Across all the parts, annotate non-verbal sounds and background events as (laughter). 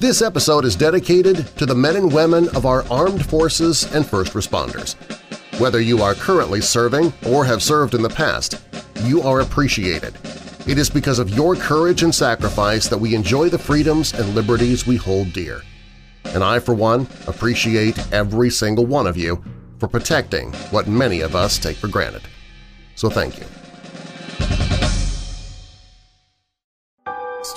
This episode is dedicated to the men and women of our armed forces and first responders. Whether you are currently serving or have served in the past, you are appreciated. It is because of your courage and sacrifice that we enjoy the freedoms and liberties we hold dear. And I, for one, appreciate every single one of you for protecting what many of us take for granted. So thank you.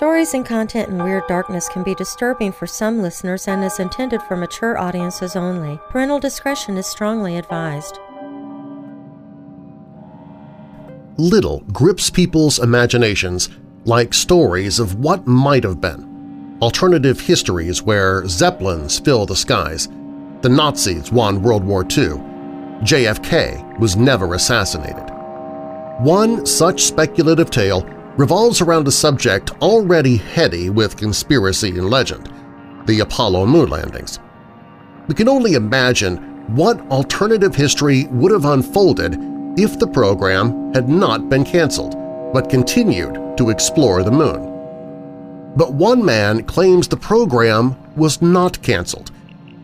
Stories and content in Weird Darkness can be disturbing for some listeners and is intended for mature audiences only. Parental discretion is strongly advised. Little grips people's imaginations like stories of what might have been, alternative histories where Zeppelins fill the skies, the Nazis won World War II, JFK was never assassinated. One such speculative tale revolves around a subject already heady with conspiracy and legend – the Apollo moon landings. We can only imagine what alternative history would have unfolded if the program had not been canceled, but continued to explore the moon. But one man claims the program was not canceled.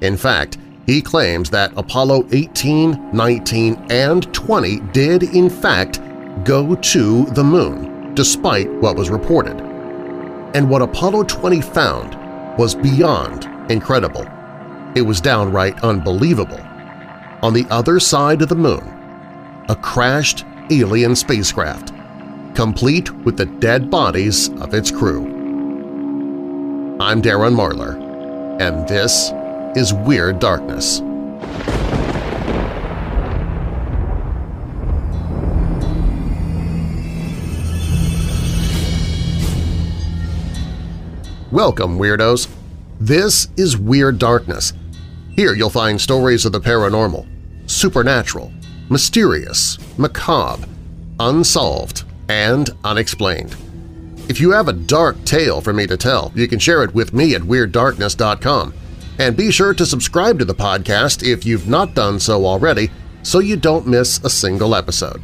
In fact, he claims that Apollo 18, 19, and 20 did in fact go to the moon, despite what was reported. And what Apollo 20 found was beyond incredible. It was downright unbelievable. On the other side of the moon, a crashed alien spacecraft, complete with the dead bodies of its crew. I'm Darren Marlar, and this is Weird Darkness. Welcome, Weirdos! This is Weird Darkness. Here you'll find stories of the paranormal, supernatural, mysterious, macabre, unsolved, and unexplained. If you have a dark tale for me to tell, you can share it with me at WeirdDarkness.com. And be sure to subscribe to the podcast if you've not done so already so you don't miss a single episode.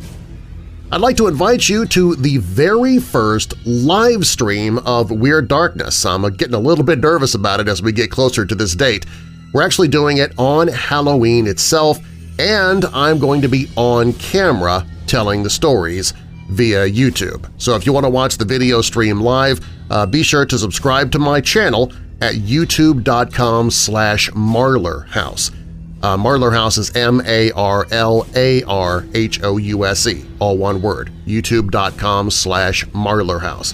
I'd like to invite you to the very first live stream of Weird Darkness. I'm getting a little bit nervous about it as we get closer to this date. We're actually doing it on Halloween itself, and I'm going to be on camera telling the stories via YouTube. So if you want to watch the video stream live, uh, be sure to subscribe to my channel at youtube.com slash marlarhouse. Uh, Marlar House is M-A-R-L-A-R-H-O-U-S-E, all one word, youtube.com slash marlarhouse.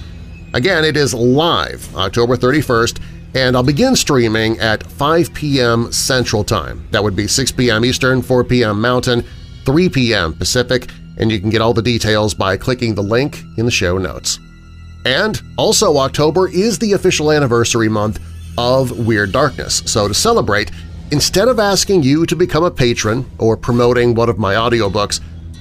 Again, it is live October 31st, and I'll begin streaming at 5 p.m. Central Time. That would be 6 p.m. Eastern, 4 p.m. Mountain, 3 p.m. Pacific, and you can get all the details by clicking the link in the show notes. And also October is the official anniversary month of Weird Darkness, so to celebrate, Instead of asking you to become a patron or promoting one of my audiobooks,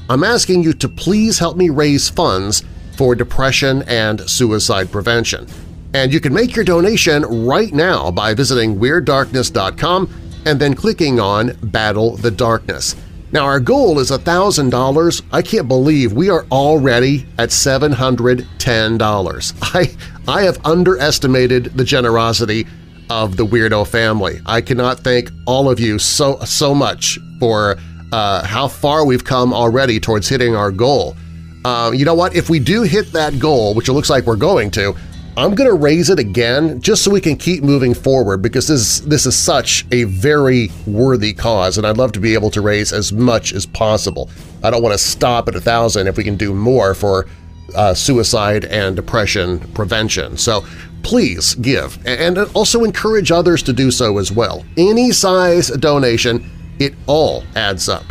I'm asking you to please help me raise funds for depression and suicide prevention. And you can make your donation right now by visiting WeirdDarkness.com and then clicking on Battle the Darkness. Now our goal is $1,000. I can't believe we are already at $710. (laughs) I, I have underestimated the generosity of the Weirdo family. I cannot thank all of you so, so much for uh, how far we've come already towards hitting our goal. Uh, you know what? If we do hit that goal, which it looks like we're going to, I'm going to raise it again just so we can keep moving forward because this, this is such a very worthy cause and I'd love to be able to raise as much as possible. I don't want to stop at a thousand if we can do more for uh, suicide and depression prevention. So please give, and also encourage others to do so as well. Any size donation, it all adds up.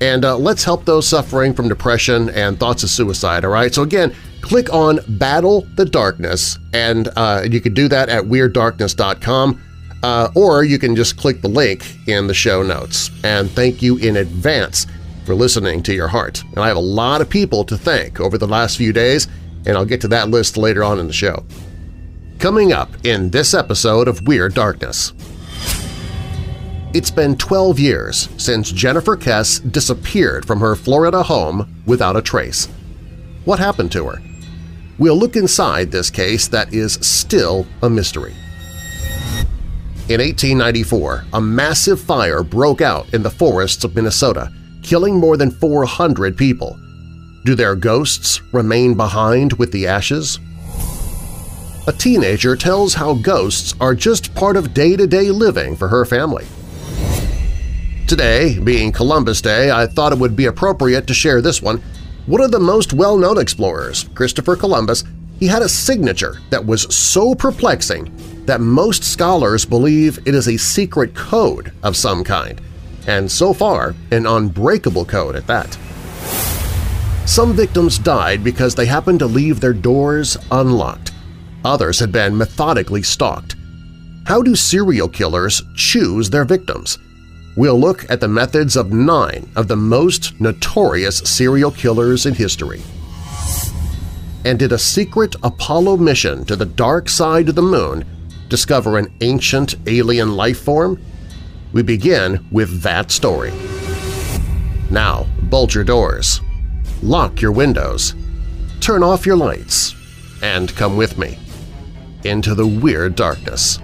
And uh, let's help those suffering from depression and thoughts of suicide, all right? So again, click on Battle the Darkness, and uh, you can do that at WeirdDarkness.com, uh, or you can just click the link in the show notes. And thank you in advance for listening to your heart. And I have a lot of people to thank over the last few days, and I'll get to that list later on in the show. Coming up in this episode of Weird Darkness. It's been 12 years since Jennifer Kesse disappeared from her Florida home without a trace. What happened to her? We'll look inside this case that is still a mystery. In 1894, a massive fire broke out in the forests of Minnesota, killing more than 400 people. Do their ghosts remain behind with the ashes? A teenager tells how ghosts are just part of day-to-day -day living for her family. Today, being Columbus Day, I thought it would be appropriate to share this one. One of the most well-known explorers, Christopher Columbus, he had a signature that was so perplexing that most scholars believe it is a secret code of some kind, and so far an unbreakable code at that. Some victims died because they happened to leave their doors unlocked. Others had been methodically stalked. How do serial killers choose their victims? We'll look at the methods of nine of the most notorious serial killers in history. And did a secret Apollo mission to the dark side of the moon discover an ancient alien life form? We begin with that story. Now, bolt your doors, lock your windows, turn off your lights, and come with me into the Weird Darkness.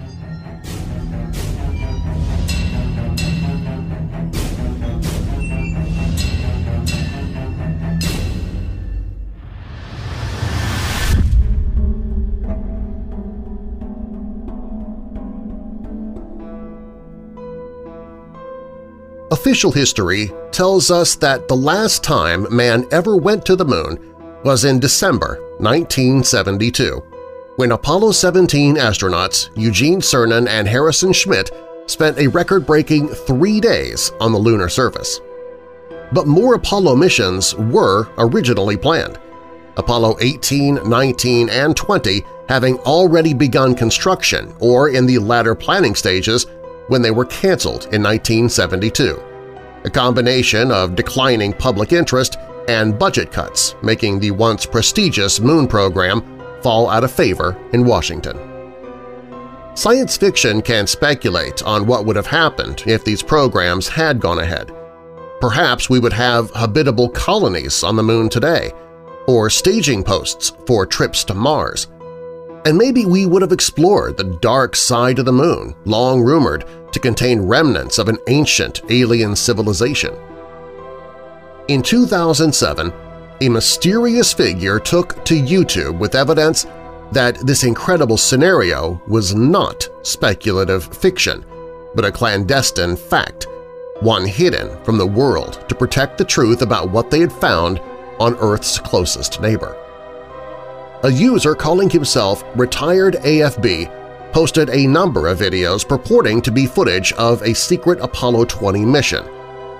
Official history tells us that the last time man ever went to the moon was in December 1972, when Apollo 17 astronauts Eugene Cernan and Harrison Schmitt spent a record-breaking three days on the lunar surface. But more Apollo missions were originally planned, Apollo 18, 19, and 20 having already begun construction or in the latter planning stages when they were canceled in 1972, a combination of declining public interest and budget cuts making the once prestigious Moon program fall out of favor in Washington. Science fiction can speculate on what would have happened if these programs had gone ahead. Perhaps we would have habitable colonies on the Moon today, or staging posts for trips to Mars – and maybe we would have explored the dark side of the moon, long rumored to contain remnants of an ancient alien civilization. In 2007, a mysterious figure took to YouTube with evidence that this incredible scenario was not speculative fiction, but a clandestine fact, one hidden from the world to protect the truth about what they had found on Earth's closest neighbor a user calling himself Retired AFB posted a number of videos purporting to be footage of a secret Apollo 20 mission,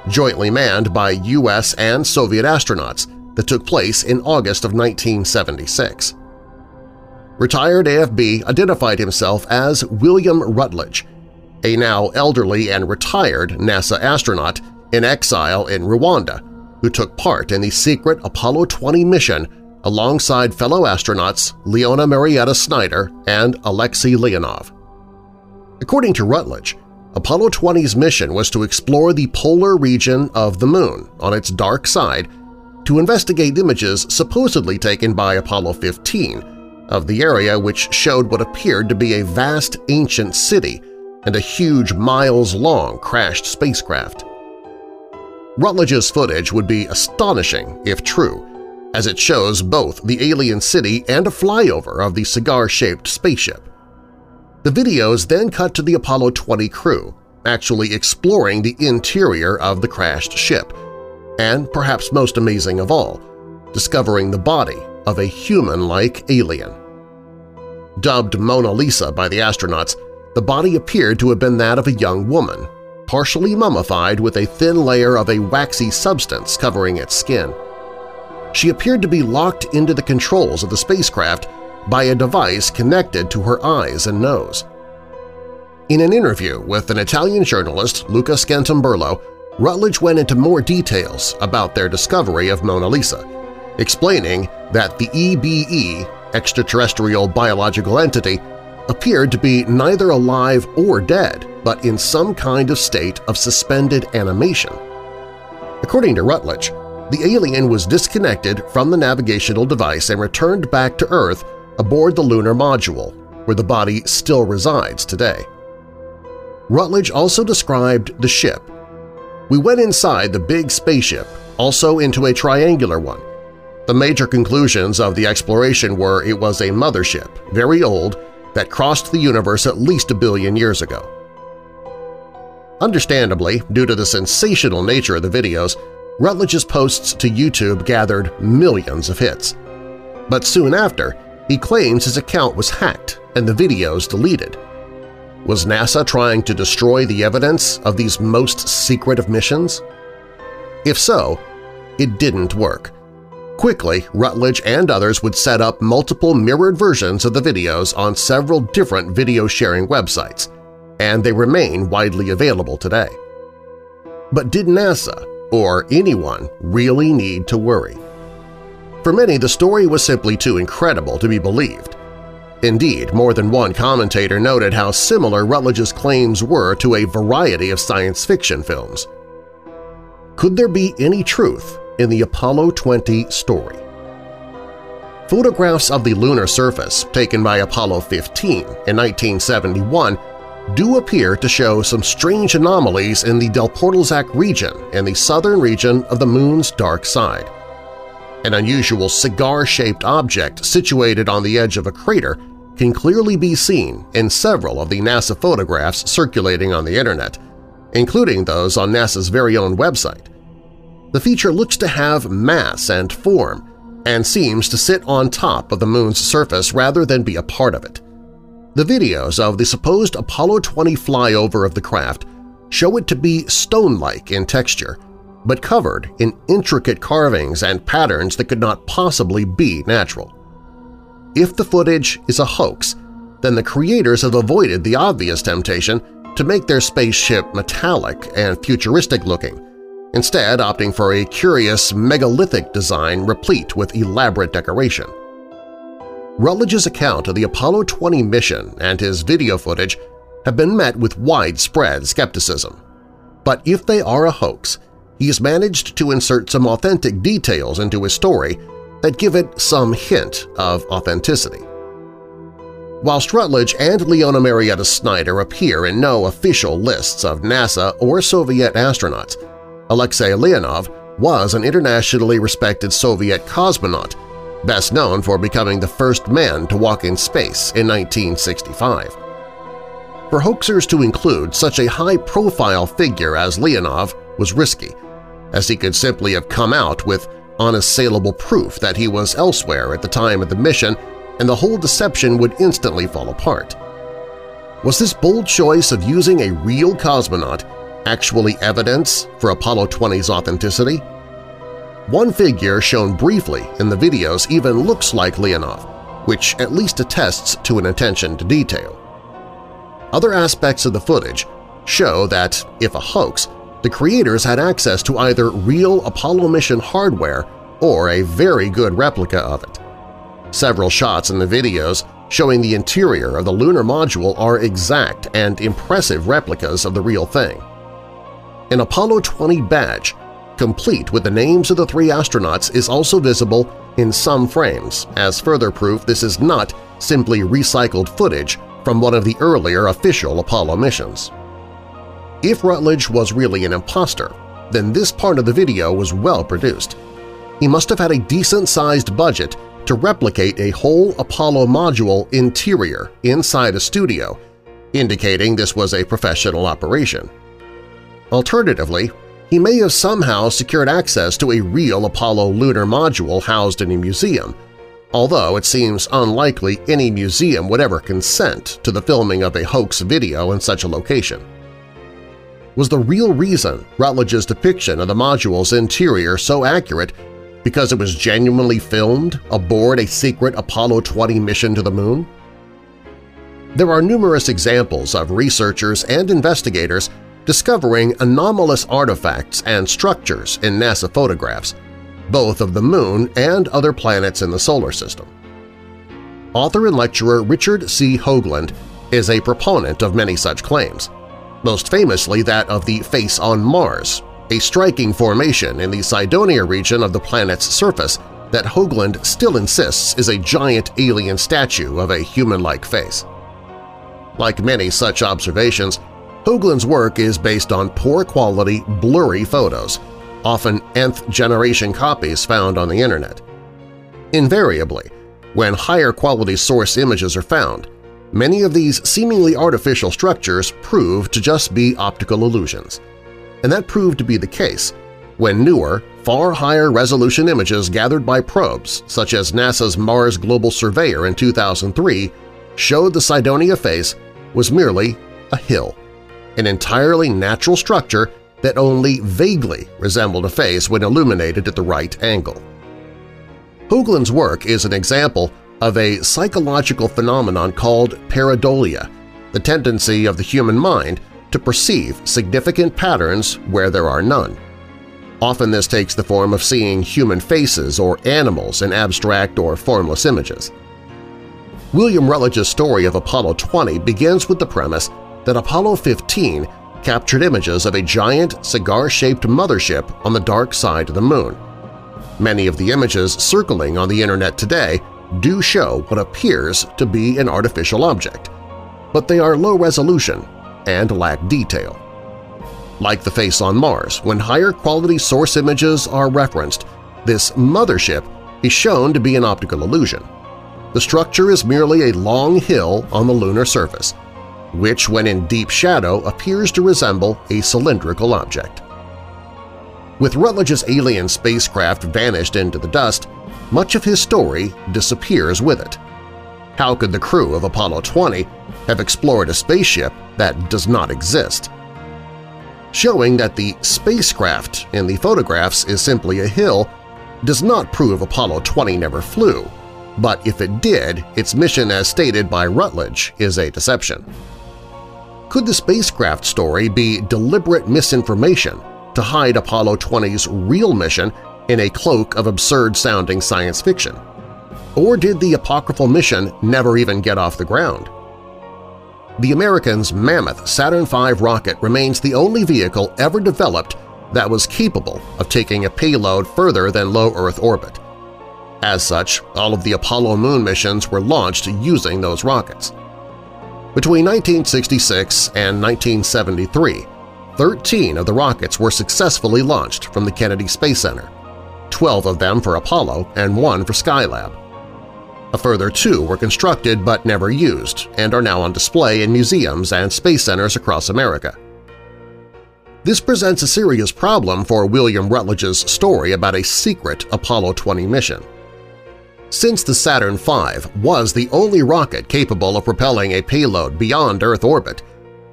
jointly manned by U.S. and Soviet astronauts that took place in August of 1976. Retired AFB identified himself as William Rutledge, a now elderly and retired NASA astronaut in exile in Rwanda who took part in the secret Apollo 20 mission alongside fellow astronauts Leona Marietta Snyder and Alexei Leonov. According to Rutledge, Apollo 20's mission was to explore the polar region of the Moon on its dark side to investigate images supposedly taken by Apollo 15 of the area which showed what appeared to be a vast ancient city and a huge miles-long crashed spacecraft. Rutledge's footage would be astonishing if true, as it shows both the alien city and a flyover of the cigar-shaped spaceship. The videos then cut to the Apollo 20 crew, actually exploring the interior of the crashed ship, and perhaps most amazing of all, discovering the body of a human-like alien. Dubbed Mona Lisa by the astronauts, the body appeared to have been that of a young woman, partially mummified with a thin layer of a waxy substance covering its skin she appeared to be locked into the controls of the spacecraft by a device connected to her eyes and nose. In an interview with an Italian journalist, Luca Scantamburlo, Rutledge went into more details about their discovery of Mona Lisa, explaining that the EBE, extraterrestrial biological entity, appeared to be neither alive or dead, but in some kind of state of suspended animation. According to Rutledge, the alien was disconnected from the navigational device and returned back to Earth aboard the lunar module, where the body still resides today. Rutledge also described the ship. We went inside the big spaceship, also into a triangular one. The major conclusions of the exploration were it was a mothership, very old, that crossed the universe at least a billion years ago. Understandably, due to the sensational nature of the videos, Rutledge's posts to YouTube gathered millions of hits. But soon after, he claims his account was hacked and the videos deleted. Was NASA trying to destroy the evidence of these most secret of missions? If so, it didn't work. Quickly, Rutledge and others would set up multiple mirrored versions of the videos on several different video-sharing websites, and they remain widely available today. But did NASA, or anyone, really need to worry? For many, the story was simply too incredible to be believed. Indeed, more than one commentator noted how similar Rutledge's claims were to a variety of science fiction films. Could there be any truth in the Apollo 20 story? Photographs of the lunar surface taken by Apollo 15 in 1971 do appear to show some strange anomalies in the Delporte-Izsak region in the southern region of the Moon's dark side. An unusual cigar-shaped object situated on the edge of a crater can clearly be seen in several of the NASA photographs circulating on the Internet, including those on NASA's very own website. The feature looks to have mass and form and seems to sit on top of the Moon's surface rather than be a part of it. The videos of the supposed Apollo 20 flyover of the craft show it to be stone-like in texture, but covered in intricate carvings and patterns that could not possibly be natural. If the footage is a hoax, then the creators have avoided the obvious temptation to make their spaceship metallic and futuristic-looking, instead opting for a curious megalithic design replete with elaborate decoration. Rutledge's account of the Apollo 20 mission and his video footage have been met with widespread skepticism. But if they are a hoax, he has managed to insert some authentic details into his story that give it some hint of authenticity. Whilst Rutledge and Leona Marietta Snyder appear in no official lists of NASA or Soviet astronauts, Alexei Leonov was an internationally respected Soviet cosmonaut, best known for becoming the first man to walk in space in 1965. For hoaxers to include such a high-profile figure as Leonov was risky, as he could simply have come out with unassailable proof that he was elsewhere at the time of the mission and the whole deception would instantly fall apart. Was this bold choice of using a real cosmonaut actually evidence for Apollo 20's authenticity? One figure shown briefly in the videos even looks like Leonov, which at least attests to an attention to detail. Other aspects of the footage show that, if a hoax, the creators had access to either real Apollo mission hardware or a very good replica of it. Several shots in the videos showing the interior of the lunar module are exact and impressive replicas of the real thing. An Apollo 20 badge, complete with the names of the three astronauts, is also visible in some frames, as further proof this is not simply recycled footage from one of the earlier official Apollo missions. If Rutledge was really an imposter, then this part of the video was well produced. He must have had a decent-sized budget to replicate a whole Apollo module interior inside a studio, indicating this was a professional operation. Alternatively, he may have somehow secured access to a real Apollo lunar module housed in a museum, although it seems unlikely any museum would ever consent to the filming of a hoax video in such a location was the real reason Rutledge's depiction of the module's interior so accurate because it was genuinely filmed aboard a secret Apollo 20 mission to the Moon? There are numerous examples of researchers and investigators discovering anomalous artifacts and structures in NASA photographs, both of the Moon and other planets in the Solar System. Author and lecturer Richard C. Hoagland is a proponent of many such claims most famously that of the Face on Mars, a striking formation in the Cydonia region of the planet's surface that Hoagland still insists is a giant alien statue of a human-like face. Like many such observations, Hoagland's work is based on poor-quality, blurry photos, often nth-generation copies found on the Internet. Invariably, when higher-quality source images are found, many of these seemingly artificial structures prove to just be optical illusions. And that proved to be the case when newer, far higher resolution images gathered by probes such as NASA's Mars Global Surveyor in 2003 showed the Cydonia face was merely a hill, an entirely natural structure that only vaguely resembled a face when illuminated at the right angle. Hoagland's work is an example of a psychological phenomenon called pareidolia, the tendency of the human mind to perceive significant patterns where there are none. Often this takes the form of seeing human faces or animals in abstract or formless images. William Rutledge's story of Apollo 20 begins with the premise that Apollo 15 captured images of a giant cigar-shaped mothership on the dark side of the Moon. Many of the images circling on the Internet today do show what appears to be an artificial object, but they are low resolution and lack detail. Like the face on Mars, when higher quality source images are referenced, this mothership is shown to be an optical illusion. The structure is merely a long hill on the lunar surface, which when in deep shadow appears to resemble a cylindrical object. With Rutledge's alien spacecraft vanished into the dust, much of his story disappears with it. How could the crew of Apollo 20 have explored a spaceship that does not exist? showing that the spacecraft in the photographs is simply a hill does not prove Apollo 20 never flew, but if it did, its mission as stated by Rutledge is a deception. Could the spacecraft story be deliberate misinformation to hide Apollo 20's real mission in a cloak of absurd-sounding science fiction? Or did the apocryphal mission never even get off the ground? the Americans' mammoth Saturn V rocket remains the only vehicle ever developed that was capable of taking a payload further than low Earth orbit. As such, all of the Apollo moon missions were launched using those rockets. Between 1966 and 1973, 13 of the rockets were successfully launched from the Kennedy Space Center, 12 of them for Apollo and one for Skylab. A further two were constructed but never used and are now on display in museums and space centers across America. This presents a serious problem for William Rutledge's story about a secret Apollo 20 mission. Since the Saturn V was the only rocket capable of propelling a payload beyond Earth orbit,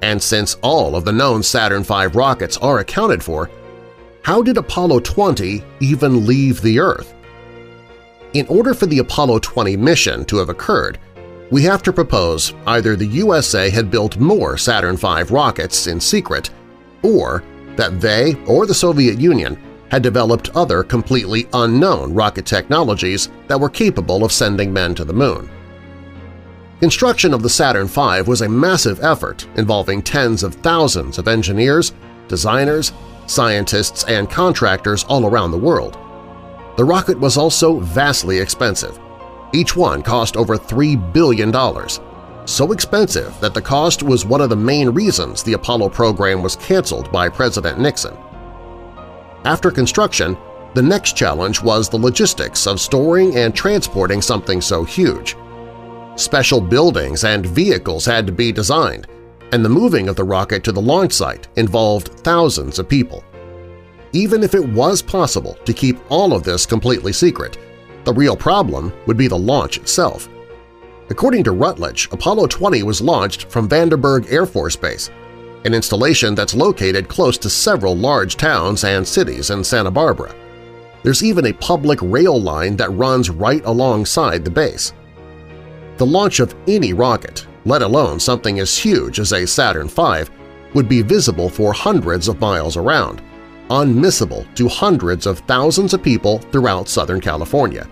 and since all of the known Saturn V rockets are accounted for, how did Apollo 20 even leave the Earth? In order for the Apollo 20 mission to have occurred, we have to propose either the USA had built more Saturn V rockets in secret or that they or the Soviet Union had developed other completely unknown rocket technologies that were capable of sending men to the Moon. Construction of the Saturn V was a massive effort involving tens of thousands of engineers, designers, scientists, and contractors all around the world. The rocket was also vastly expensive. Each one cost over $3 billion, so expensive that the cost was one of the main reasons the Apollo program was canceled by President Nixon. After construction, the next challenge was the logistics of storing and transporting something so huge. Special buildings and vehicles had to be designed, and the moving of the rocket to the launch site involved thousands of people. Even if it was possible to keep all of this completely secret, the real problem would be the launch itself. According to Rutledge, Apollo 20 was launched from Vandenberg Air Force Base, an installation that's located close to several large towns and cities in Santa Barbara. There's even a public rail line that runs right alongside the base. The launch of any rocket, let alone something as huge as a Saturn V, would be visible for hundreds of miles around, unmissable to hundreds of thousands of people throughout Southern California.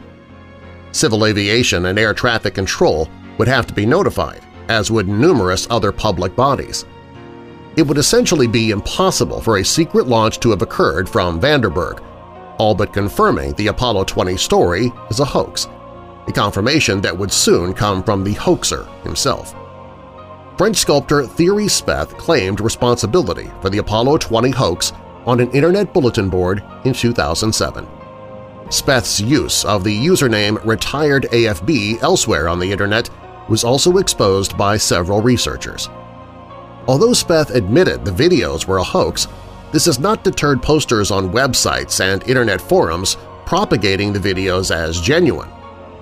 Civil aviation and air traffic control would have to be notified, as would numerous other public bodies. It would essentially be impossible for a secret launch to have occurred from Vandenberg, all but confirming the Apollo 20 story is a hoax, a confirmation that would soon come from the hoaxer himself. French sculptor Thierry Speth claimed responsibility for the Apollo 20 hoax on an internet bulletin board in 2007. Speth's use of the username retiredafb elsewhere on the internet was also exposed by several researchers. Although Speth admitted the videos were a hoax, this has not deterred posters on websites and internet forums propagating the videos as genuine,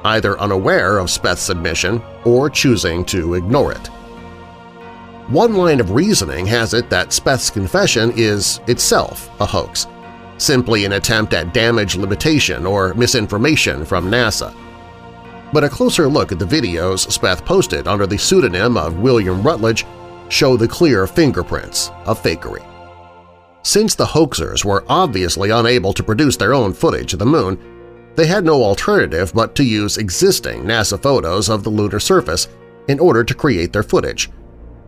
either unaware of Speth's admission or choosing to ignore it. One line of reasoning has it that Speth's confession is itself a hoax, simply an attempt at damage limitation or misinformation from NASA. But a closer look at the videos Speth posted under the pseudonym of William Rutledge show the clear fingerprints of fakery. Since the hoaxers were obviously unable to produce their own footage of the Moon, they had no alternative but to use existing NASA photos of the lunar surface in order to create their footage,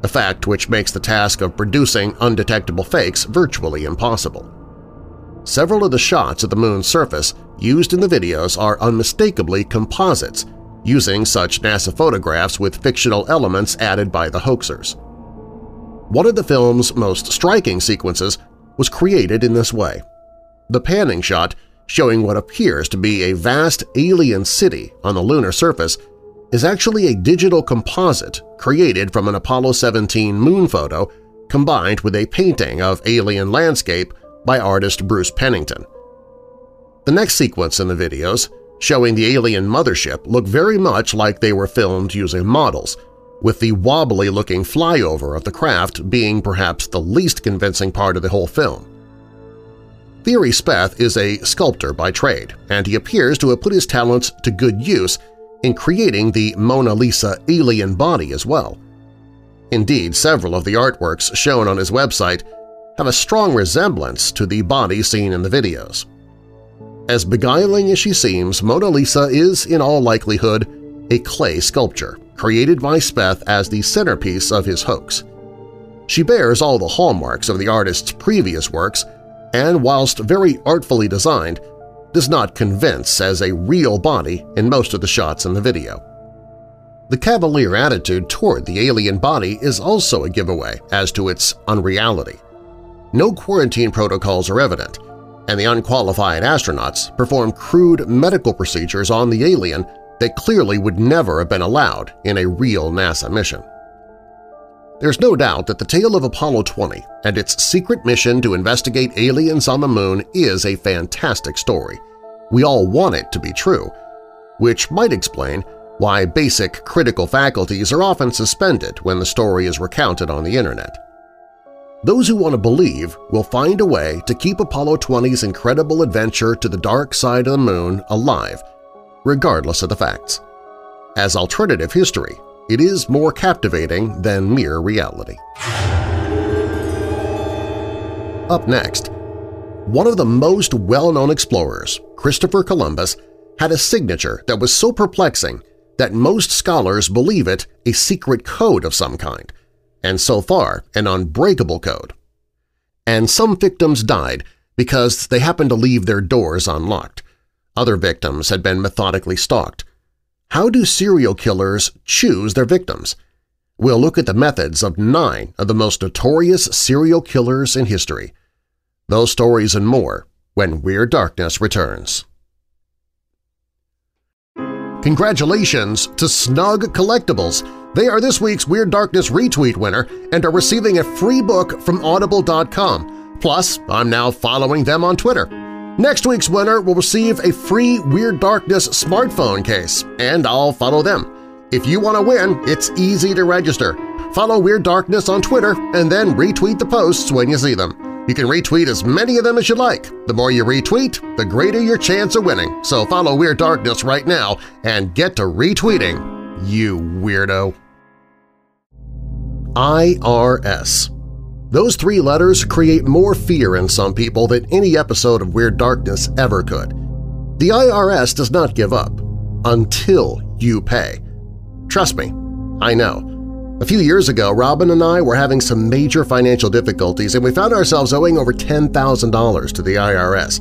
a fact which makes the task of producing undetectable fakes virtually impossible. Several of the shots of the Moon's surface used in the videos are unmistakably composites, using such NASA photographs with fictional elements added by the hoaxers. One of the film's most striking sequences was created in this way. The panning shot, showing what appears to be a vast alien city on the lunar surface, is actually a digital composite created from an Apollo 17 moon photo combined with a painting of alien landscape by artist Bruce Pennington. The next sequence in the videos, showing the alien mothership, look very much like they were filmed using models, with the wobbly-looking flyover of the craft being perhaps the least convincing part of the whole film. Thierry Speth is a sculptor by trade, and he appears to have put his talents to good use in creating the Mona Lisa alien body as well. Indeed, several of the artworks shown on his website have a strong resemblance to the body seen in the videos. As beguiling as she seems, Mona Lisa is, in all likelihood, a clay sculpture created by Speth as the centerpiece of his hoax. She bears all the hallmarks of the artist's previous works and, whilst very artfully designed, does not convince as a real body in most of the shots in the video. The cavalier attitude toward the alien body is also a giveaway as to its unreality. No quarantine protocols are evident, and the unqualified astronauts perform crude medical procedures on the alien that clearly would never have been allowed in a real NASA mission. There's no doubt that the tale of Apollo 20 and its secret mission to investigate aliens on the Moon is a fantastic story. We all want it to be true, which might explain why basic critical faculties are often suspended when the story is recounted on the Internet. Those who want to believe will find a way to keep Apollo 20's incredible adventure to the dark side of the Moon alive regardless of the facts. As alternative history, it is more captivating than mere reality. Up next, one of the most well-known explorers, Christopher Columbus, had a signature that was so perplexing that most scholars believe it a secret code of some kind, and so far an unbreakable code. And some victims died because they happened to leave their doors unlocked. Other victims had been methodically stalked. How do serial killers choose their victims? We'll look at the methods of nine of the most notorious serial killers in history. Those stories and more when Weird Darkness returns. Congratulations to Snug Collectibles! They are this week's Weird Darkness retweet winner and are receiving a free book from Audible.com. Plus, I'm now following them on Twitter. Next week's winner will receive a free Weird Darkness smartphone case, and I'll follow them. If you want to win, it's easy to register. Follow Weird Darkness on Twitter and then retweet the posts when you see them. You can retweet as many of them as you like. The more you retweet, the greater your chance of winning. So follow Weird Darkness right now and get to retweeting, you weirdo. IRS those three letters create more fear in some people than any episode of Weird Darkness ever could. The IRS does not give up until you pay. Trust me, I know. A few years ago, Robin and I were having some major financial difficulties and we found ourselves owing over $10,000 to the IRS.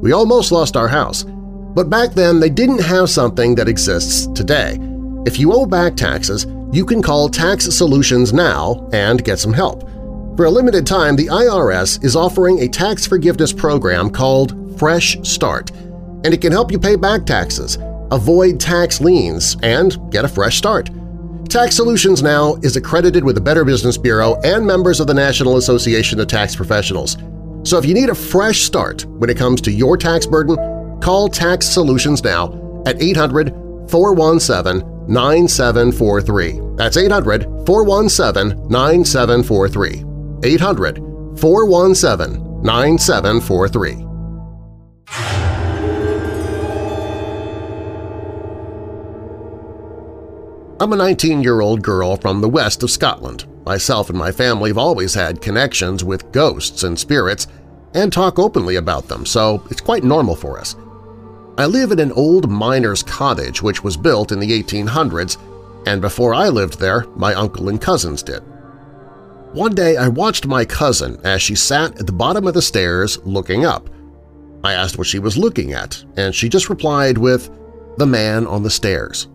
We almost lost our house. But back then, they didn't have something that exists today. If you owe back taxes, you can call Tax Solutions now and get some help. For a limited time, the IRS is offering a tax forgiveness program called Fresh Start, and it can help you pay back taxes, avoid tax liens, and get a fresh start. Tax Solutions Now is accredited with the Better Business Bureau and members of the National Association of Tax Professionals. So if you need a fresh start when it comes to your tax burden, call Tax Solutions Now at 800-417-9743. That's 800-417-9743. 800-417-9743. I'm a 19-year-old girl from the west of Scotland. Myself and my family have always had connections with ghosts and spirits and talk openly about them, so it's quite normal for us. I live in an old miner's cottage which was built in the 1800s, and before I lived there, my uncle and cousins did. One day I watched my cousin as she sat at the bottom of the stairs looking up. I asked what she was looking at, and she just replied with, the man on the stairs.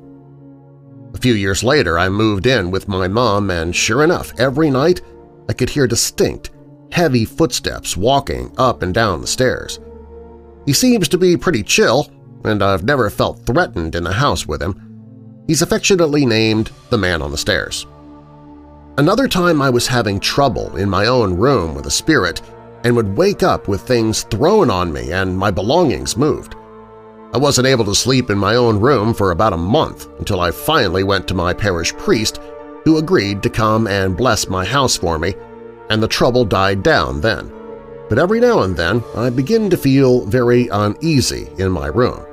A few years later, I moved in with my mom, and sure enough, every night I could hear distinct, heavy footsteps walking up and down the stairs. He seems to be pretty chill, and I've never felt threatened in the house with him. He's affectionately named the Man on the Stairs. Another time I was having trouble in my own room with a spirit and would wake up with things thrown on me and my belongings moved. I wasn't able to sleep in my own room for about a month until I finally went to my parish priest who agreed to come and bless my house for me, and the trouble died down then. But every now and then I begin to feel very uneasy in my room.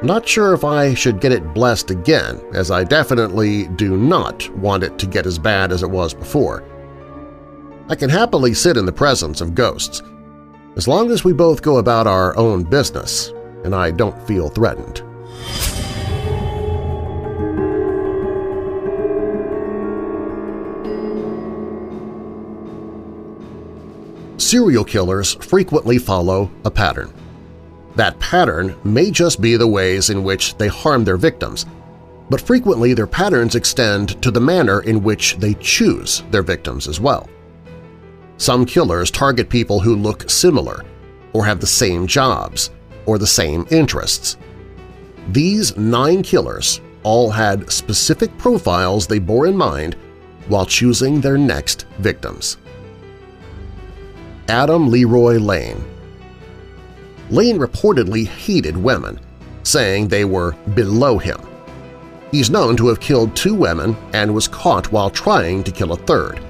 Not sure if I should get it blessed again, as I definitely do not want it to get as bad as it was before. I can happily sit in the presence of ghosts, as long as we both go about our own business and I don't feel threatened. Serial killers frequently follow a pattern. That pattern may just be the ways in which they harm their victims, but frequently their patterns extend to the manner in which they choose their victims as well. Some killers target people who look similar or have the same jobs, or the same interests. These nine killers all had specific profiles they bore in mind while choosing their next victims. Adam Leroy Lane Lane reportedly hated women, saying they were below him. He's known to have killed two women and was caught while trying to kill a third,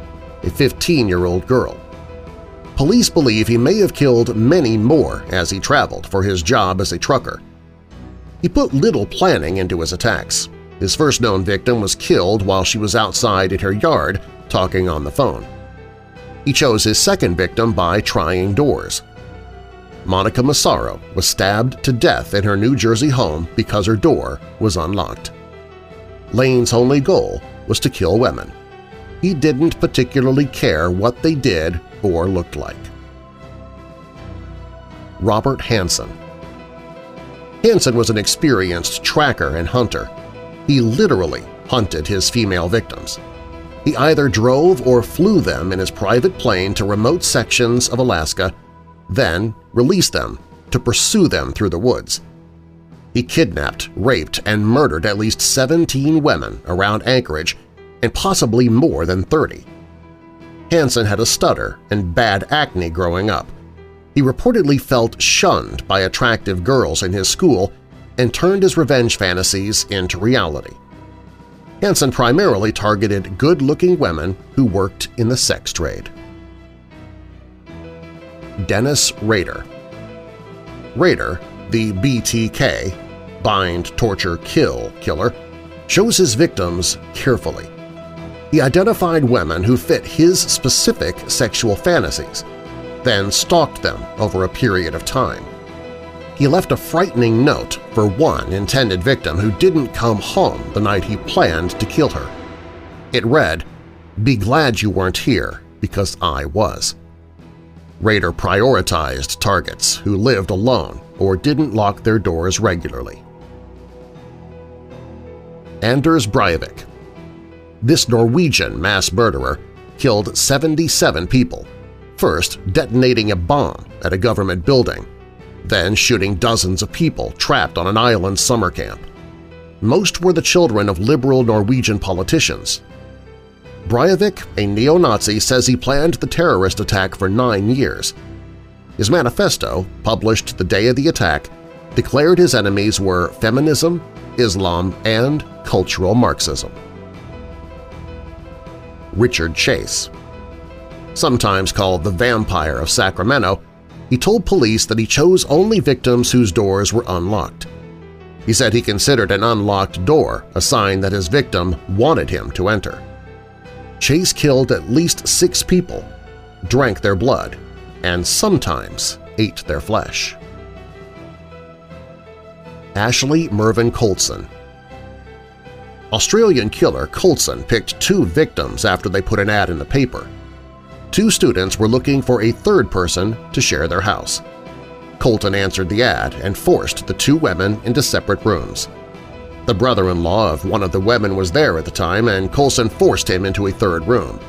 a 15-year-old girl. Police believe he may have killed many more as he traveled for his job as a trucker. He put little planning into his attacks. His first known victim was killed while she was outside in her yard talking on the phone. He chose his second victim by trying doors. Monica Massaro was stabbed to death in her New Jersey home because her door was unlocked. Lane's only goal was to kill women. He didn't particularly care what they did or looked like. Robert Hansen Hansen was an experienced tracker and hunter. He literally hunted his female victims. He either drove or flew them in his private plane to remote sections of Alaska, then released them to pursue them through the woods. He kidnapped, raped, and murdered at least 17 women around Anchorage and possibly more than 30. Hansen had a stutter and bad acne growing up. He reportedly felt shunned by attractive girls in his school and turned his revenge fantasies into reality. Hansen primarily targeted good-looking women who worked in the sex trade. Dennis Rader Rader, the BTK, Bind, Torture, Kill killer, chose his victims carefully. He identified women who fit his specific sexual fantasies, then stalked them over a period of time. He left a frightening note for one intended victim who didn't come home the night he planned to kill her. It read, Be glad you weren't here, because I was. Rader prioritized targets who lived alone or didn't lock their doors regularly. Anders Breivik This Norwegian mass murderer killed 77 people, first detonating a bomb at a government building, then shooting dozens of people trapped on an island summer camp. Most were the children of liberal Norwegian politicians. Breivik, a neo-Nazi, says he planned the terrorist attack for nine years. His manifesto, published the day of the attack, declared his enemies were feminism, Islam, and cultural Marxism. Richard Chase Sometimes called the Vampire of Sacramento, he told police that he chose only victims whose doors were unlocked. He said he considered an unlocked door a sign that his victim wanted him to enter. Chase killed at least six people, drank their blood, and sometimes ate their flesh. Ashley Mervyn Coulston Australian killer Coulston picked two victims after they put an ad in the paper. Two students were looking for a third person to share their house. Coulston answered the ad and forced the two women into separate rooms. The brother-in-law of one of the women was there at the time and Coulston forced him into a third room.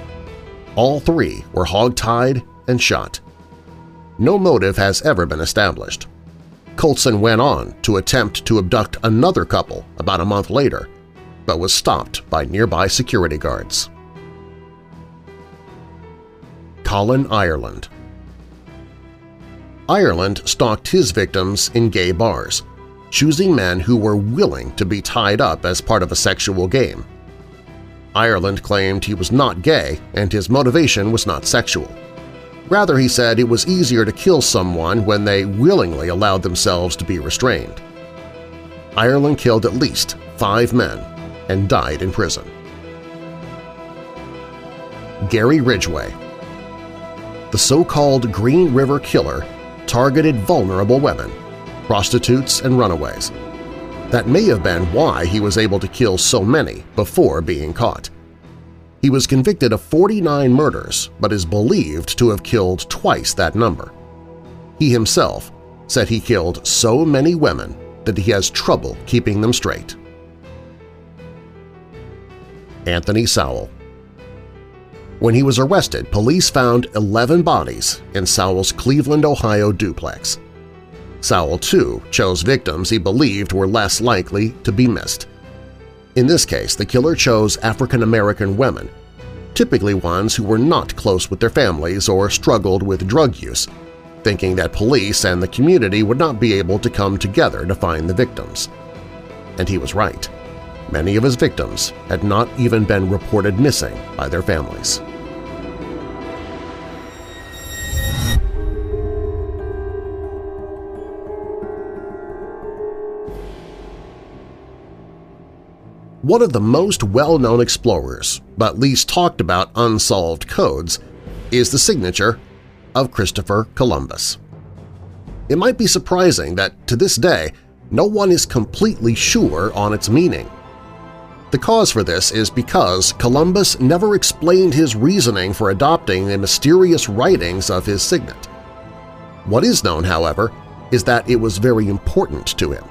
All three were hog-tied and shot. No motive has ever been established. Coulston went on to attempt to abduct another couple about a month later, but was stopped by nearby security guards. Colin Ireland Ireland stalked his victims in gay bars, choosing men who were willing to be tied up as part of a sexual game. Ireland claimed he was not gay and his motivation was not sexual. Rather, he said it was easier to kill someone when they willingly allowed themselves to be restrained. Ireland killed at least five men and died in prison. Gary Ridgway the so-called Green River Killer targeted vulnerable women, prostitutes, and runaways. That may have been why he was able to kill so many before being caught. He was convicted of 49 murders but is believed to have killed twice that number. He himself said he killed so many women that he has trouble keeping them straight. Anthony Sowell when he was arrested, police found 11 bodies in Sowell's Cleveland, Ohio duplex. Sowell, too, chose victims he believed were less likely to be missed. In this case, the killer chose African-American women, typically ones who were not close with their families or struggled with drug use, thinking that police and the community would not be able to come together to find the victims. And he was right. Many of his victims had not even been reported missing by their families. One of the most well-known explorers, but least talked about unsolved codes, is the signature of Christopher Columbus. It might be surprising that, to this day, no one is completely sure on its meaning. The cause for this is because Columbus never explained his reasoning for adopting the mysterious writings of his signet. What is known, however, is that it was very important to him.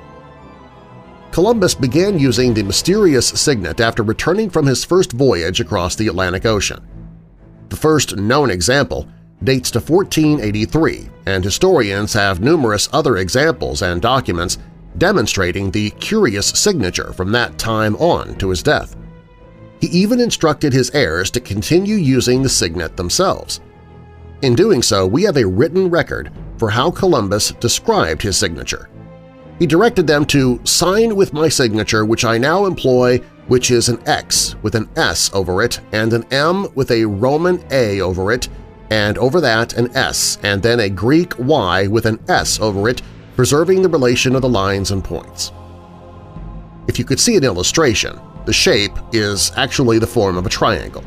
Columbus began using the mysterious signet after returning from his first voyage across the Atlantic Ocean. The first known example dates to 1483, and historians have numerous other examples and documents demonstrating the curious signature from that time on to his death. He even instructed his heirs to continue using the signet themselves. In doing so, we have a written record for how Columbus described his signature, he directed them to sign with my signature which I now employ which is an X with an S over it and an M with a Roman A over it and over that an S and then a Greek Y with an S over it, preserving the relation of the lines and points. If you could see an illustration, the shape is actually the form of a triangle.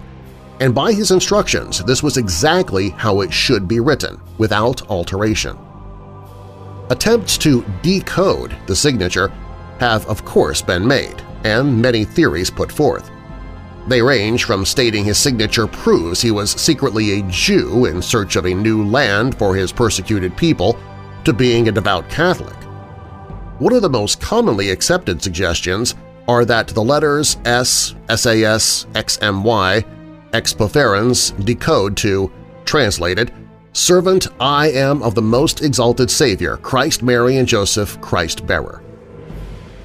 And by his instructions, this was exactly how it should be written, without alteration. Attempts to decode the signature have of course been made, and many theories put forth. They range from stating his signature proves he was secretly a Jew in search of a new land for his persecuted people to being a devout Catholic. One of the most commonly accepted suggestions are that the letters S, SAS, XMY, expofferens decode to, translated, Servant I am of the most exalted Savior, Christ Mary and Joseph, Christ bearer.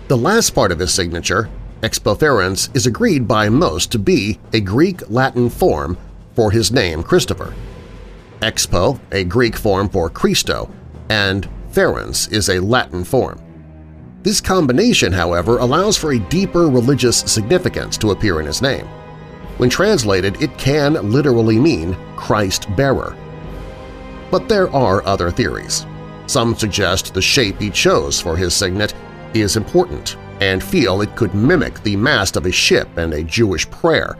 The last part of his signature, expofferens, is agreed by most to be a Greek-Latin form for his name Christopher. Expo, a Greek form for Christo, and ferens is a Latin form. This combination, however, allows for a deeper religious significance to appear in his name. When translated, it can literally mean Christ-bearer. But there are other theories. Some suggest the shape he chose for his signet is important and feel it could mimic the mast of a ship and a Jewish prayer,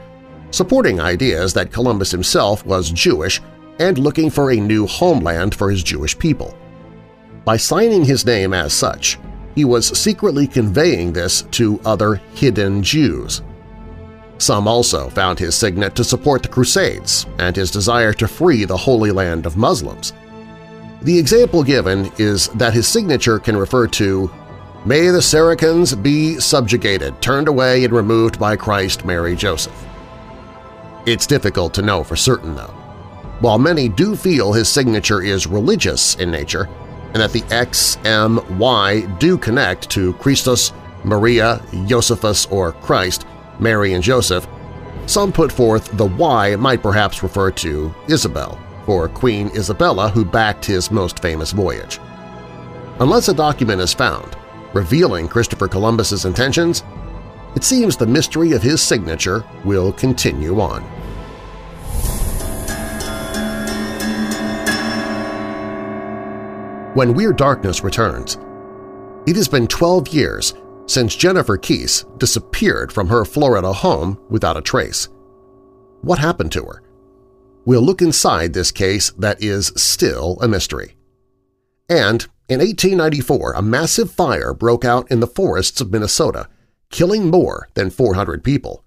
supporting ideas that Columbus himself was Jewish and looking for a new homeland for his Jewish people. By signing his name as such, he was secretly conveying this to other hidden Jews. Some also found his signet to support the Crusades and his desire to free the Holy Land of Muslims. The example given is that his signature can refer to May the Saracens be subjugated, turned away and removed by Christ, Mary, Joseph. It's difficult to know for certain, though. While many do feel his signature is religious in nature and that the X, M, Y do connect to Christus, Maria, Josephus, or Christ, Mary and Joseph, some put forth the Y might perhaps refer to Isabel, or Queen Isabella who backed his most famous voyage. Unless a document is found, revealing Christopher Columbus's intentions, it seems the mystery of his signature will continue on. When Weird Darkness returns, it has been 12 years since Jennifer Kesse disappeared from her Florida home without a trace. What happened to her? We'll look inside this case that is still a mystery. And in 1894, a massive fire broke out in the forests of Minnesota, killing more than 400 people.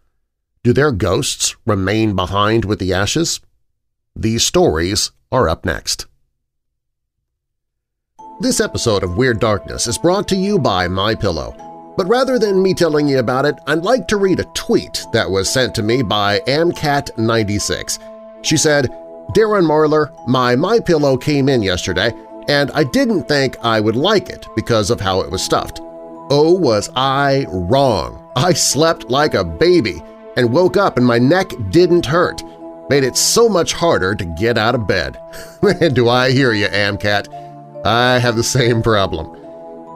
Do their ghosts remain behind with the ashes? These stories are up next. This episode of Weird Darkness is brought to you by MyPillow. But rather than me telling you about it, I'd like to read a tweet that was sent to me by AmCat96. She said, Darren Marlar, my MyPillow came in yesterday and I didn't think I would like it because of how it was stuffed. Oh, was I wrong! I slept like a baby and woke up and my neck didn't hurt. Made it so much harder to get out of bed. (laughs) Man, do I hear you, Amcat. I have the same problem.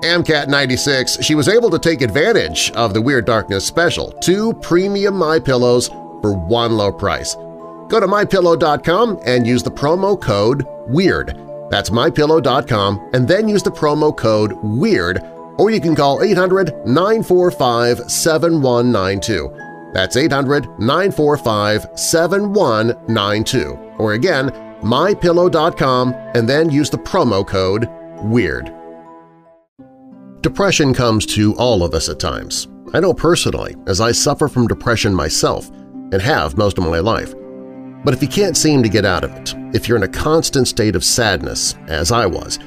Amcat96, she was able to take advantage of the Weird Darkness special, two premium My Pillows for one low price. Go to MyPillow.com and use the promo code WEIRD that's MyPillow.com and then use the promo code WEIRD or you can call 800-945-7192. That's 800-945-7192. Or again, MyPillow.com and then use the promo code WEIRD. Depression comes to all of us at times. I know personally, as I suffer from depression myself and have most of my life. But if you can't seem to get out of it, if you're in a constant state of sadness, as I was,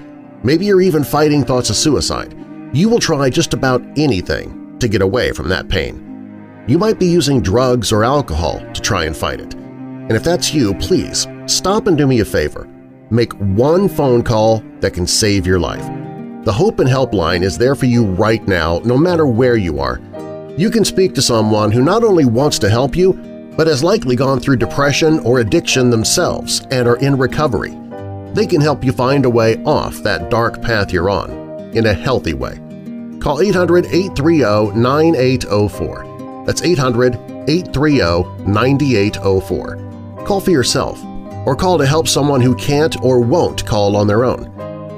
maybe you're even fighting thoughts of suicide, you will try just about anything to get away from that pain. You might be using drugs or alcohol to try and fight it. And if that's you, please stop and do me a favor. Make one phone call that can save your life. The Hope and Help line is there for you right now, no matter where you are. You can speak to someone who not only wants to help you, but has likely gone through depression or addiction themselves and are in recovery. They can help you find a way off that dark path you're on in a healthy way. Call 800-830-9804. That's 800-830-9804. Call for yourself or call to help someone who can't or won't call on their own.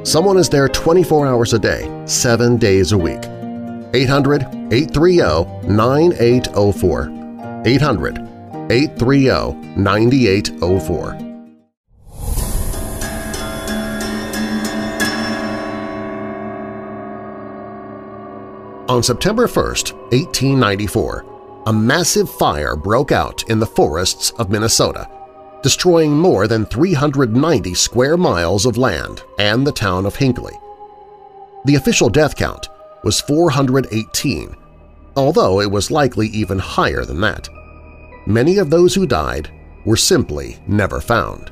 Someone is there 24 hours a day, 7 days a week. 800-830-9804. 800 830-9804. On September 1, 1894, a massive fire broke out in the forests of Minnesota, destroying more than 390 square miles of land and the town of Hinckley. The official death count was 418, although it was likely even higher than that. Many of those who died were simply never found.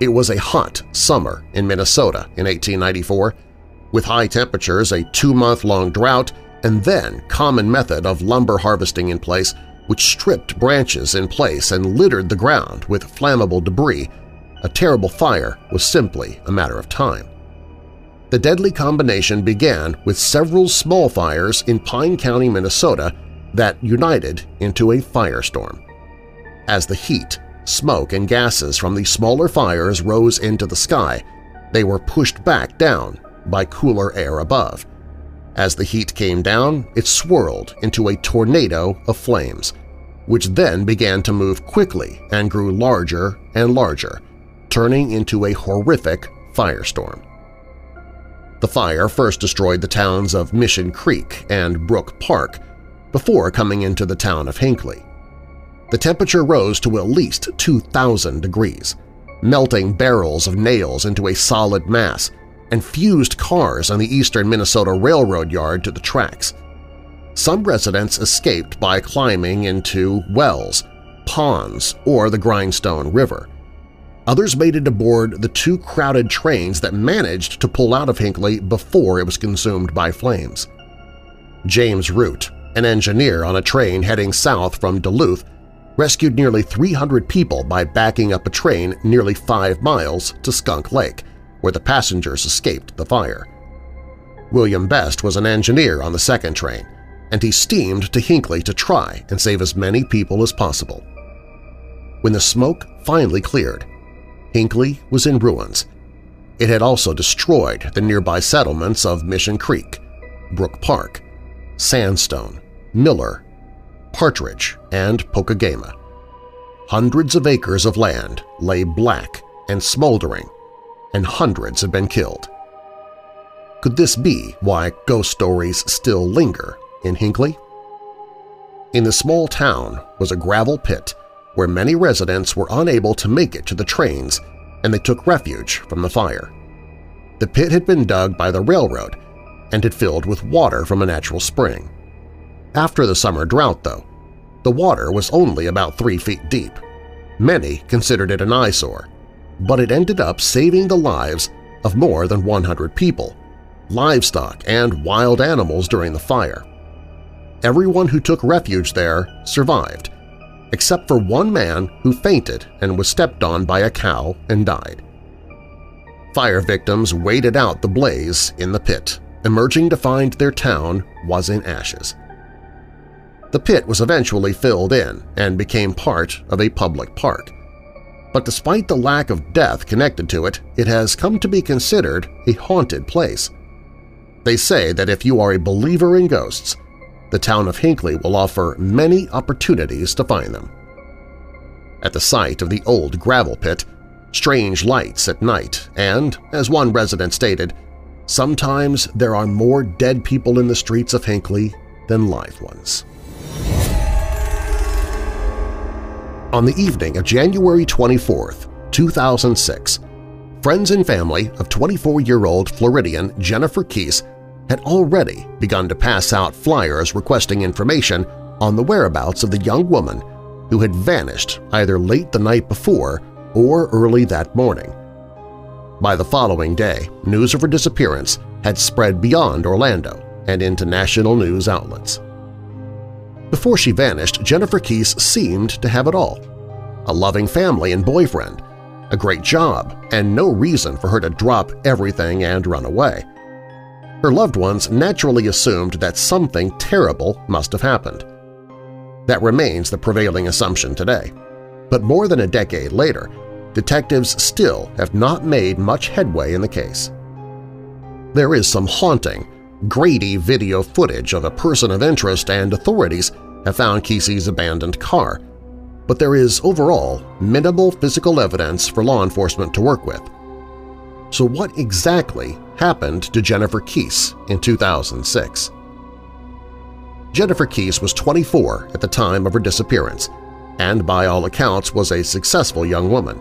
It was a hot summer in Minnesota in 1894, with high temperatures, a two-month-long drought, and then common method of lumber harvesting in place which stripped branches in place and littered the ground with flammable debris, a terrible fire was simply a matter of time. The deadly combination began with several small fires in Pine County, Minnesota that united into a firestorm. As the heat, smoke, and gases from the smaller fires rose into the sky, they were pushed back down by cooler air above. As the heat came down, it swirled into a tornado of flames, which then began to move quickly and grew larger and larger, turning into a horrific firestorm. The fire first destroyed the towns of Mission Creek and Brook Park before coming into the town of Hinckley. The temperature rose to at least 2,000 degrees, melting barrels of nails into a solid mass and fused cars on the eastern Minnesota Railroad yard to the tracks. Some residents escaped by climbing into wells, ponds, or the Grindstone River. Others made it aboard the two crowded trains that managed to pull out of Hinckley before it was consumed by flames. James Root, an engineer on a train heading south from Duluth, rescued nearly 300 people by backing up a train nearly five miles to Skunk Lake, where the passengers escaped the fire. William Best was an engineer on the second train, and he steamed to Hinckley to try and save as many people as possible. When the smoke finally cleared, Hinckley was in ruins. It had also destroyed the nearby settlements of Mission Creek, Brook Park, Sandstone, Miller, Partridge, and Pokegama. Hundreds of acres of land lay black and smoldering and hundreds had been killed. Could this be why ghost stories still linger in Hinckley? In the small town was a gravel pit where many residents were unable to make it to the trains and they took refuge from the fire. The pit had been dug by the railroad and had filled with water from a natural spring. After the summer drought, though, the water was only about three feet deep. Many considered it an eyesore, but it ended up saving the lives of more than 100 people, livestock, and wild animals during the fire. Everyone who took refuge there survived, except for one man who fainted and was stepped on by a cow and died. Fire victims waited out the blaze in the pit, emerging to find their town was in ashes. The pit was eventually filled in and became part of a public park but despite the lack of death connected to it, it has come to be considered a haunted place. They say that if you are a believer in ghosts, the town of Hinckley will offer many opportunities to find them. At the site of the old gravel pit, strange lights at night and, as one resident stated, sometimes there are more dead people in the streets of Hinckley than live ones. On the evening of January 24, 2006, friends and family of 24-year-old Floridian Jennifer Kesse had already begun to pass out flyers requesting information on the whereabouts of the young woman who had vanished either late the night before or early that morning. By the following day, news of her disappearance had spread beyond Orlando and into national news outlets. Before she vanished, Jennifer Kesse seemed to have it all. A loving family and boyfriend, a great job, and no reason for her to drop everything and run away. Her loved ones naturally assumed that something terrible must have happened. That remains the prevailing assumption today. But more than a decade later, detectives still have not made much headway in the case. There is some haunting, Grady video footage of a person of interest and authorities have found Kesse's abandoned car, but there is overall minimal physical evidence for law enforcement to work with. So what exactly happened to Jennifer Kesse in 2006? Jennifer Kesse was 24 at the time of her disappearance and by all accounts was a successful young woman.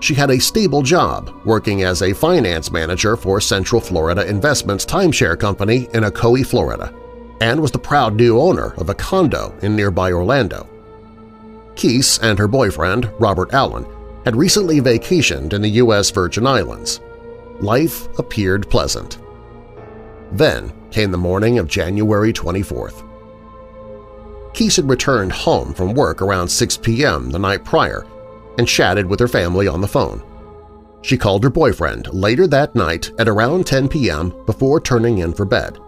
She had a stable job working as a finance manager for Central Florida Investments timeshare company in Ocoee, Florida, and was the proud new owner of a condo in nearby Orlando. Kesse and her boyfriend, Robert Allen, had recently vacationed in the U.S. Virgin Islands. Life appeared pleasant. Then came the morning of January 24th. Kesse had returned home from work around 6 p.m. the night prior and chatted with her family on the phone. She called her boyfriend later that night at around 10 p.m. before turning in for bed.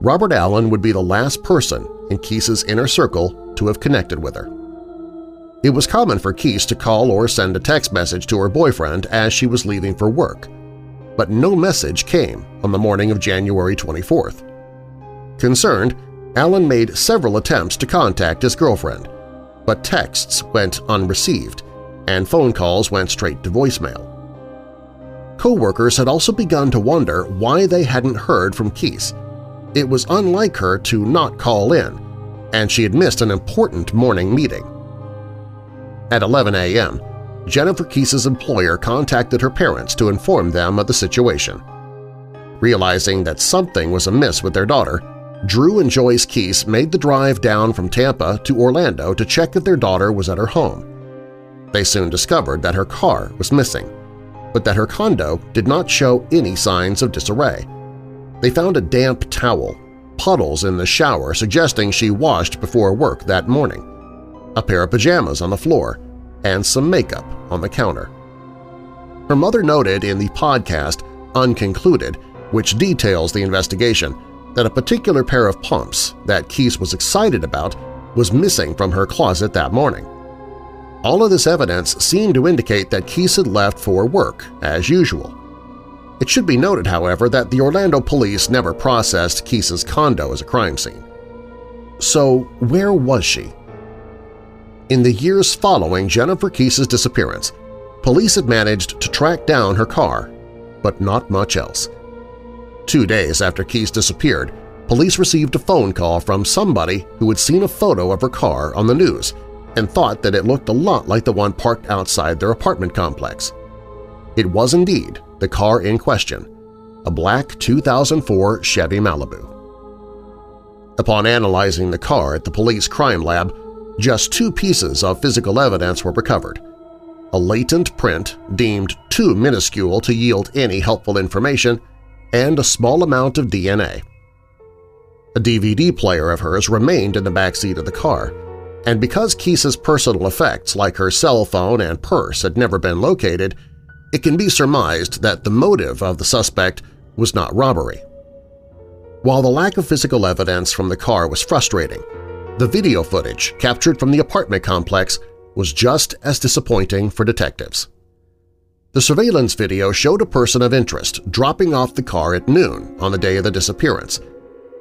Robert Allen would be the last person in Kesse's inner circle to have connected with her. It was common for Kesse to call or send a text message to her boyfriend as she was leaving for work, but no message came on the morning of January 24th. Concerned, Allen made several attempts to contact his girlfriend, but texts went unreceived and phone calls went straight to voicemail. Co-workers had also begun to wonder why they hadn't heard from Kesse. It was unlike her to not call in, and she had missed an important morning meeting. At 11 a.m., Jennifer Kesse's employer contacted her parents to inform them of the situation. Realizing that something was amiss with their daughter, Drew and Joyce Kesse made the drive down from Tampa to Orlando to check if their daughter was at her home. They soon discovered that her car was missing, but that her condo did not show any signs of disarray. They found a damp towel, puddles in the shower suggesting she washed before work that morning, a pair of pajamas on the floor, and some makeup on the counter. Her mother noted in the podcast Unconcluded, which details the investigation, that a particular pair of pumps that Kesse was excited about was missing from her closet that morning. All of this evidence seemed to indicate that Kesse had left for work, as usual. It should be noted, however, that the Orlando police never processed Kesse's condo as a crime scene. So where was she? In the years following Jennifer Kesse's disappearance, police had managed to track down her car, but not much else. Two days after Kesse disappeared, police received a phone call from somebody who had seen a photo of her car on the news and thought that it looked a lot like the one parked outside their apartment complex. It was indeed the car in question, a black 2004 Chevy Malibu. Upon analyzing the car at the police crime lab, just two pieces of physical evidence were recovered – a latent print deemed too minuscule to yield any helpful information, and a small amount of DNA. A DVD player of hers remained in the backseat of the car, and because Kesse's personal effects like her cell phone and purse had never been located, it can be surmised that the motive of the suspect was not robbery. While the lack of physical evidence from the car was frustrating, the video footage captured from the apartment complex was just as disappointing for detectives. The surveillance video showed a person of interest dropping off the car at noon on the day of the disappearance,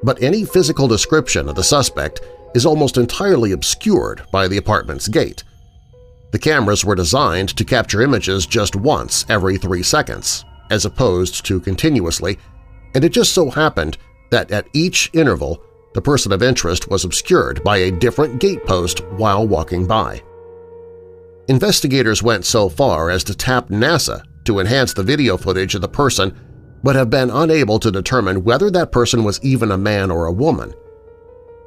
but any physical description of the suspect is almost entirely obscured by the apartment's gate. The cameras were designed to capture images just once every three seconds, as opposed to continuously, and it just so happened that at each interval the person of interest was obscured by a different gatepost while walking by. Investigators went so far as to tap NASA to enhance the video footage of the person but have been unable to determine whether that person was even a man or a woman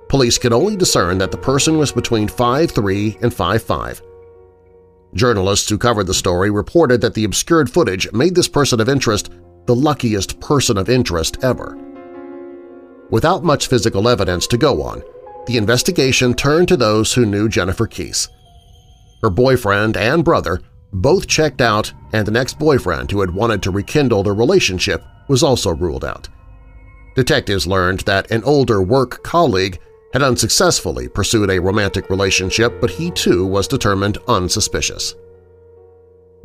police could only discern that the person was between 5'3 and 5'5. Journalists who covered the story reported that the obscured footage made this person of interest the luckiest person of interest ever. Without much physical evidence to go on, the investigation turned to those who knew Jennifer Kesse. Her boyfriend and brother both checked out and an ex-boyfriend who had wanted to rekindle their relationship was also ruled out. Detectives learned that an older work colleague had unsuccessfully pursued a romantic relationship, but he too was determined unsuspicious.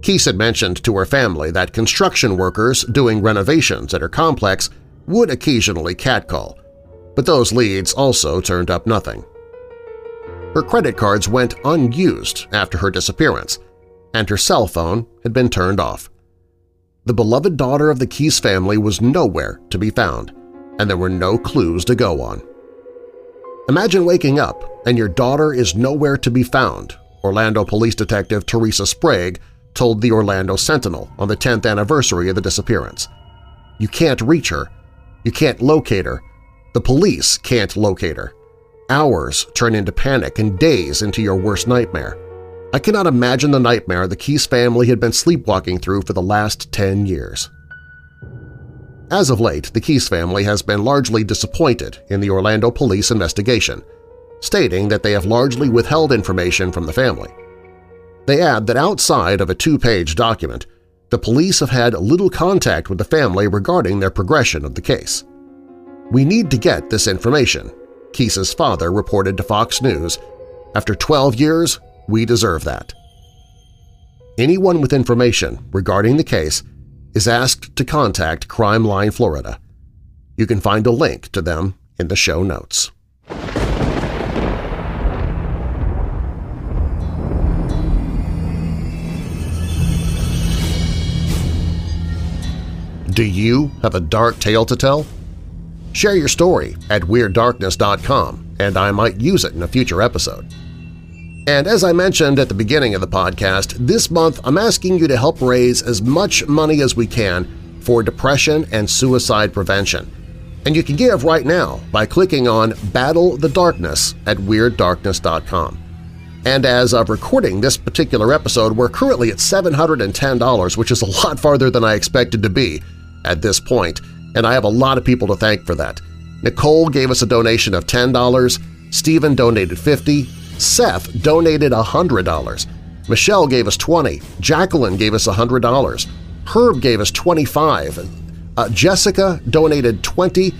Kesse had mentioned to her family that construction workers doing renovations at her complex would occasionally catcall, but those leads also turned up nothing. Her credit cards went unused after her disappearance, and her cell phone had been turned off. The beloved daughter of the Kesse family was nowhere to be found, and there were no clues to go on. Imagine waking up and your daughter is nowhere to be found, Orlando Police Detective Teresa Sprague told the Orlando Sentinel on the 10th anniversary of the disappearance. You can't reach her, you can't locate her, The police can't locate her. Hours turn into panic and days into your worst nightmare. I cannot imagine the nightmare the Kesse family had been sleepwalking through for the last 10 years. As of late, the Kesse family has been largely disappointed in the Orlando police investigation, stating that they have largely withheld information from the family. They add that outside of a two-page document, the police have had little contact with the family regarding their progression of the case. We need to get this information, Kesse's father reported to Fox News. After 12 years, we deserve that. Anyone with information regarding the case is asked to contact Crime Line Florida. You can find a link to them in the show notes. Do you have a dark tale to tell? Share your story at WeirdDarkness.com and I might use it in a future episode. And as I mentioned at the beginning of the podcast, this month I'm asking you to help raise as much money as we can for depression and suicide prevention. And you can give right now by clicking on Battle the Darkness at WeirdDarkness.com. And as of recording this particular episode, we're currently at $710, which is a lot farther than I expected to be at this point, and I have a lot of people to thank for that. Nicole gave us a donation of $10, Stephen donated $50, Seth donated $100. Michelle gave us $20, Jacqueline gave us $100. Herb gave us 25 uh, Jessica donated 20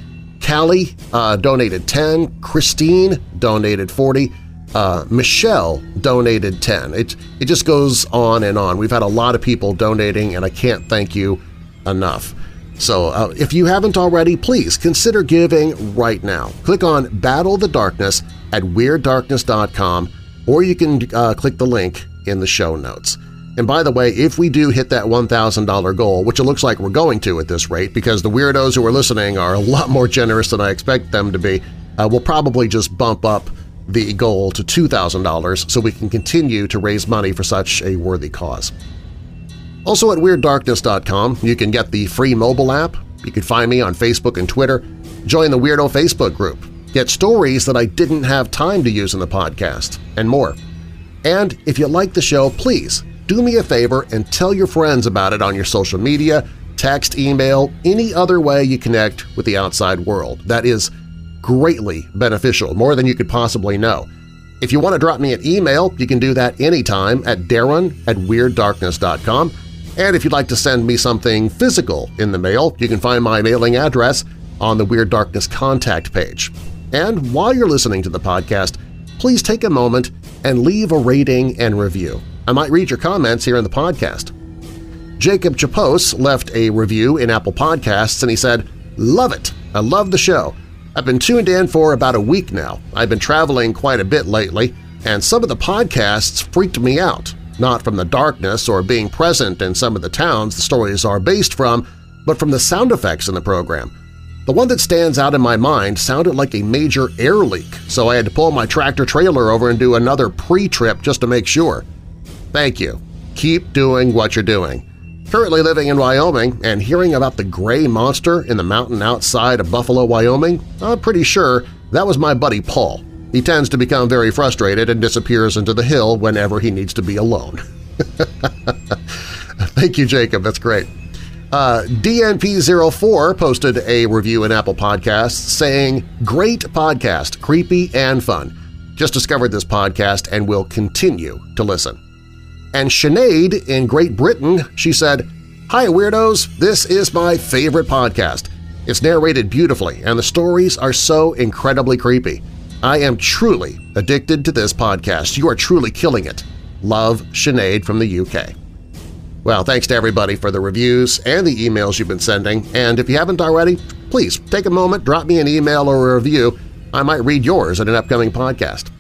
Callie uh, donated 10 Christine donated 40 uh, Michelle donated 10. It, it just goes on and on. We've had a lot of people donating, and I can't thank you enough. So uh, if you haven't already, please consider giving right now. Click on Battle the Darkness at WeirdDarkness.com or you can uh, click the link in the show notes. And by the way, if we do hit that $1,000 goal, which it looks like we're going to at this rate because the weirdos who are listening are a lot more generous than I expect them to be, uh, we'll probably just bump up the goal to $2,000 so we can continue to raise money for such a worthy cause. Also at WeirdDarkness.com, you can get the free mobile app, you can find me on Facebook and Twitter, join the Weirdo Facebook group, get stories that I didn't have time to use in the podcast, and more. And if you like the show, please do me a favor and tell your friends about it on your social media, text, email, any other way you connect with the outside world. That is greatly beneficial, more than you could possibly know. If you want to drop me an email, you can do that anytime at darren at WeirdDarkness.com. And if you'd like to send me something physical in the mail, you can find my mailing address on the Weird Darkness contact page. And while you're listening to the podcast, please take a moment and leave a rating and review. I might read your comments here in the podcast. Jacob Chapos left a review in Apple Podcasts and he said, Love it! I love the show. I've been tuned in for about a week now. I've been traveling quite a bit lately, and some of the podcasts freaked me out, not from the darkness or being present in some of the towns the stories are based from, but from the sound effects in the program. The one that stands out in my mind sounded like a major air leak, so I had to pull my tractor-trailer over and do another pre-trip just to make sure. Thank you. Keep doing what you're doing. Currently living in Wyoming and hearing about the gray monster in the mountain outside of Buffalo, Wyoming, I'm pretty sure that was my buddy Paul. He tends to become very frustrated and disappears into the hill whenever he needs to be alone. (laughs) Thank you, Jacob. That's great. Uh, DNP04 posted a review in Apple Podcasts saying, Great podcast, creepy and fun. Just discovered this podcast and will continue to listen. And Sinead in Great Britain, she said, Hi Weirdos, this is my favorite podcast. It's narrated beautifully and the stories are so incredibly creepy. I am truly addicted to this podcast. You are truly killing it. Love, Sinead from the UK. Well, thanks to everybody for the reviews and the emails you've been sending, and if you haven't already, please take a moment, drop me an email or a review. I might read yours in an upcoming podcast.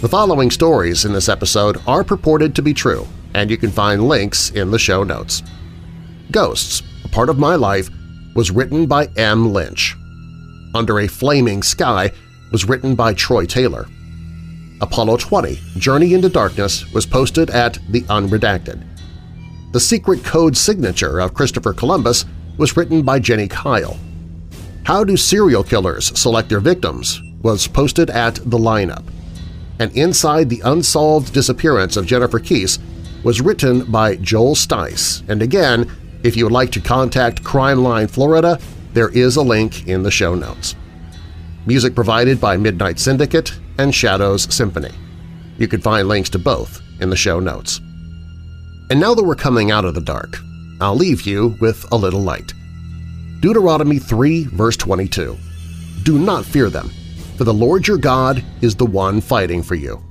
The following stories in this episode are purported to be true, and you can find links in the show notes. Ghosts, a part of my life, was written by M. Lynch. Under a Flaming Sky was written by Troy Taylor. Apollo 20, Journey into Darkness was posted at The Unredacted. The Secret Code Signature of Christopher Columbus was written by Jenny Kyle. How Do Serial Killers Select Their Victims was posted at The Lineup. And Inside the Unsolved Disappearance of Jennifer Kesse was written by Joel Stice. And again, if you would like to contact Crime Line Florida, there is a link in the show notes. Music provided by Midnight Syndicate and Shadows Symphony. You can find links to both in the show notes. And now that we're coming out of the dark, I'll leave you with a little light. Deuteronomy 3 verse 22. Do not fear them, for the Lord your God is the one fighting for you.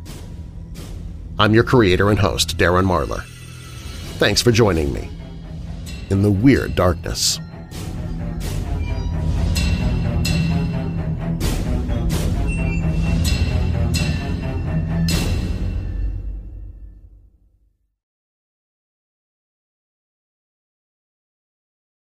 I'm your creator and host, Darren Marlar. Thanks for joining me in the Weird Darkness.